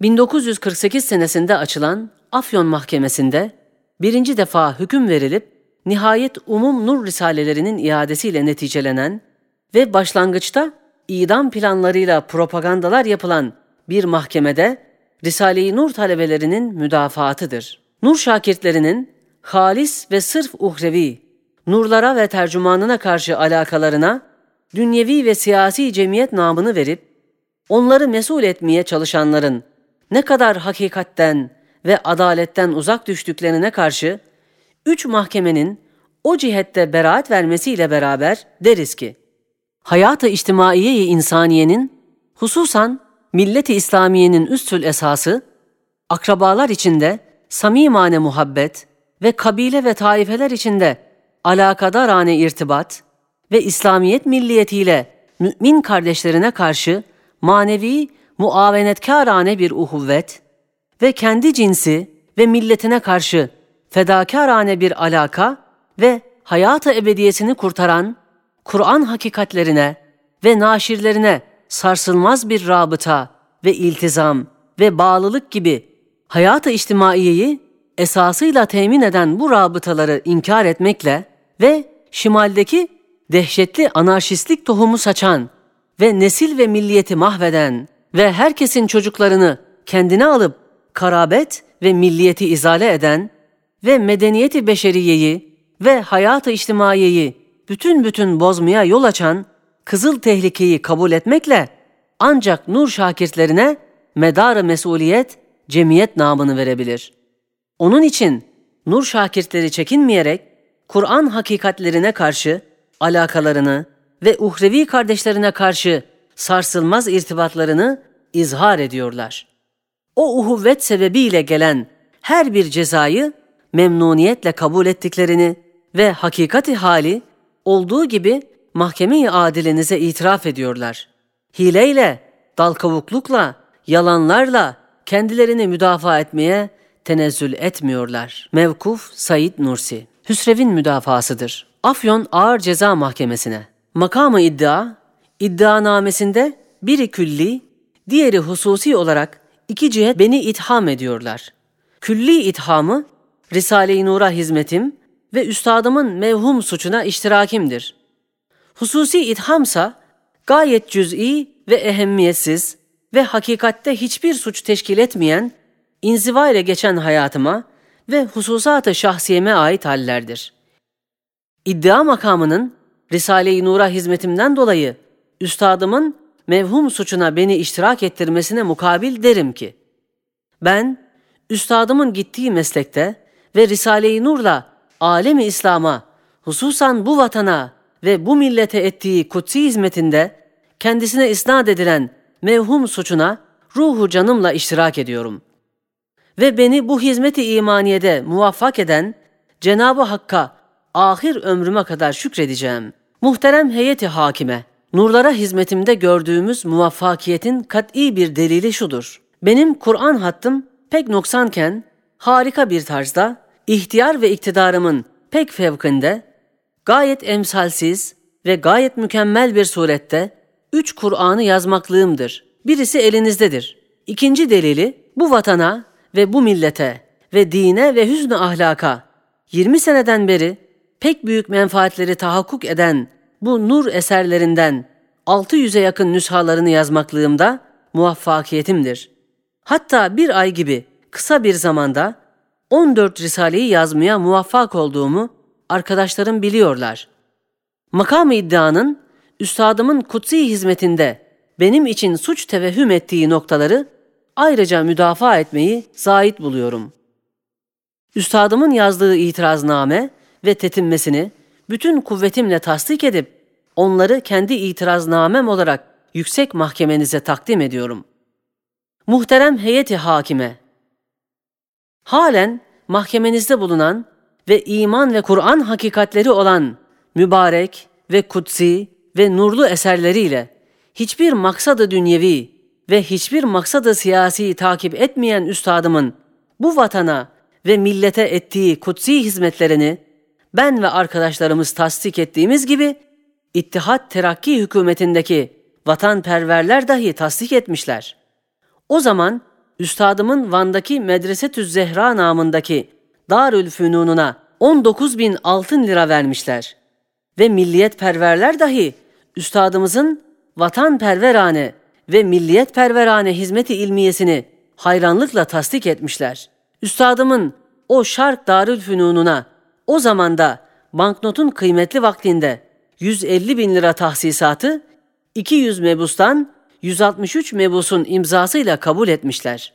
1948 senesinde açılan Afyon Mahkemesi'nde birinci defa hüküm verilip nihayet umum nur risalelerinin iadesiyle neticelenen ve başlangıçta idam planlarıyla propagandalar yapılan bir mahkemede Risale-i Nur talebelerinin müdafaatıdır. Nur şakirtlerinin halis ve sırf uhrevi, nurlara ve tercümanına karşı alakalarına dünyevi ve siyasi cemiyet namını verip, onları mesul etmeye çalışanların ne kadar hakikatten ve adaletten uzak düştüklerine karşı, üç mahkemenin o cihette beraat vermesiyle beraber deriz ki, hayat-ı içtimaiye insaniyenin, hususan millet-i İslamiye'nin üstül esası, akrabalar içinde samimane muhabbet ve kabile ve taifeler içinde alakadarane irtibat ve İslamiyet milliyetiyle mümin kardeşlerine karşı manevi muavenetkârane bir uhuvvet ve kendi cinsi ve milletine karşı fedakârane bir alaka ve hayata ebediyesini kurtaran Kur'an hakikatlerine ve naşirlerine sarsılmaz bir rabıta ve iltizam ve bağlılık gibi hayata içtimaiyeyi esasıyla temin eden bu rabıtaları inkar etmekle ve şimaldeki dehşetli anarşistlik tohumu saçan ve nesil ve milliyeti mahveden ve herkesin çocuklarını kendine alıp karabet ve milliyeti izale eden ve medeniyeti beşeriyeyi ve hayatı içtimaiyeyi bütün bütün bozmaya yol açan kızıl tehlikeyi kabul etmekle ancak nur şakirtlerine medarı mesuliyet, cemiyet namını verebilir. Onun için nur şakirtleri çekinmeyerek Kur'an hakikatlerine karşı alakalarını ve uhrevi kardeşlerine karşı sarsılmaz irtibatlarını izhar ediyorlar. O uhuvvet sebebiyle gelen her bir cezayı memnuniyetle kabul ettiklerini ve hakikati hali olduğu gibi mahkeme-i adilinize itiraf ediyorlar. Hileyle, dalkavuklukla, yalanlarla kendilerini müdafaa etmeye tenezzül etmiyorlar. Mevkuf Said Nursi Hüsrev'in müdafasıdır. Afyon Ağır Ceza Mahkemesi'ne. Makamı iddia, iddianamesinde biri külli, diğeri hususi olarak iki cihet beni itham ediyorlar. Külli ithamı, Risale-i Nur'a hizmetim ve üstadımın mevhum suçuna iştirakimdir. Hususi ithamsa gayet cüz'i ve ehemmiyetsiz ve hakikatte hiçbir suç teşkil etmeyen, inziva ile geçen hayatıma ve hususat-ı şahsiyeme ait hallerdir. İddia makamının Risale-i Nur'a hizmetimden dolayı üstadımın mevhum suçuna beni iştirak ettirmesine mukabil derim ki, ben üstadımın gittiği meslekte ve Risale-i Nur'la alemi İslam'a, hususan bu vatana ve bu millete ettiği kutsi hizmetinde kendisine isnat edilen mevhum suçuna ruhu canımla iştirak ediyorum. Ve beni bu hizmeti imaniyede muvaffak eden Cenab-ı Hakk'a ahir ömrüme kadar şükredeceğim. Muhterem heyeti hakime, nurlara hizmetimde gördüğümüz muvaffakiyetin kat'i bir delili şudur. Benim Kur'an hattım pek noksanken harika bir tarzda ihtiyar ve iktidarımın pek fevkinde gayet emsalsiz ve gayet mükemmel bir surette üç Kur'an'ı yazmaklığımdır. Birisi elinizdedir. İkinci delili bu vatana ve bu millete ve dine ve hüsnü ahlaka 20 seneden beri pek büyük menfaatleri tahakkuk eden bu nur eserlerinden 600'e yakın nüshalarını yazmaklığımda muvaffakiyetimdir. Hatta bir ay gibi kısa bir zamanda 14 risaleyi yazmaya muvaffak olduğumu arkadaşlarım biliyorlar. Makam iddianın üstadımın kutsi hizmetinde benim için suç tevehhüm ettiği noktaları ayrıca müdafaa etmeyi zait buluyorum. Üstadımın yazdığı itirazname ve tetinmesini bütün kuvvetimle tasdik edip onları kendi itiraznamem olarak yüksek mahkemenize takdim ediyorum. Muhterem heyeti hakime, halen mahkemenizde bulunan ve iman ve Kur'an hakikatleri olan mübarek ve kutsi ve nurlu eserleriyle hiçbir maksadı dünyevi ve hiçbir maksadı siyasi takip etmeyen üstadımın bu vatana ve millete ettiği kutsi hizmetlerini ben ve arkadaşlarımız tasdik ettiğimiz gibi İttihat Terakki hükümetindeki vatanperverler dahi tasdik etmişler. O zaman üstadımın Van'daki Medresetüz Zehra namındaki Darül Fünununa 19 bin altın lira vermişler. Ve milliyet perverler dahi üstadımızın vatanperverane ve milliyetperverane hizmeti ilmiyesini hayranlıkla tasdik etmişler. Üstadımın o Şark Darül Fünununa o zamanda banknotun kıymetli vaktinde 150 bin lira tahsisatı 200 mebustan 163 mebusun imzasıyla kabul etmişler.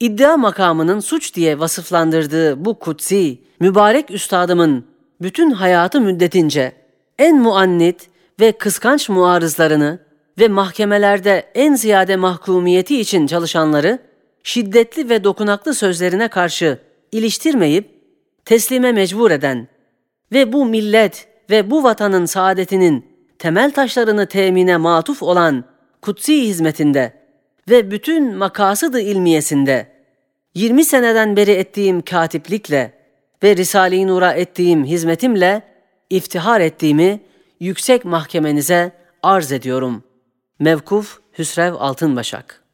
İddia makamının suç diye vasıflandırdığı bu kutsi, mübarek üstadımın bütün hayatı müddetince en muannit ve kıskanç muarızlarını ve mahkemelerde en ziyade mahkumiyeti için çalışanları şiddetli ve dokunaklı sözlerine karşı iliştirmeyip teslime mecbur eden ve bu millet ve bu vatanın saadetinin temel taşlarını temine matuf olan kutsi hizmetinde ve bütün makasıdı ilmiyesinde 20 seneden beri ettiğim katiplikle ve Risale-i Nur'a ettiğim hizmetimle iftihar ettiğimi yüksek mahkemenize arz ediyorum. Mevkuf Hüsrev Altınbaşak